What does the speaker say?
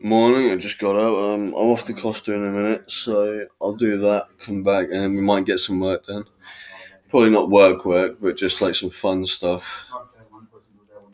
Morning, I just got up. Um, I'm off to Costa in a minute, so I'll do that, come back, and we might get some work done. Probably not work work, but just like some fun stuff.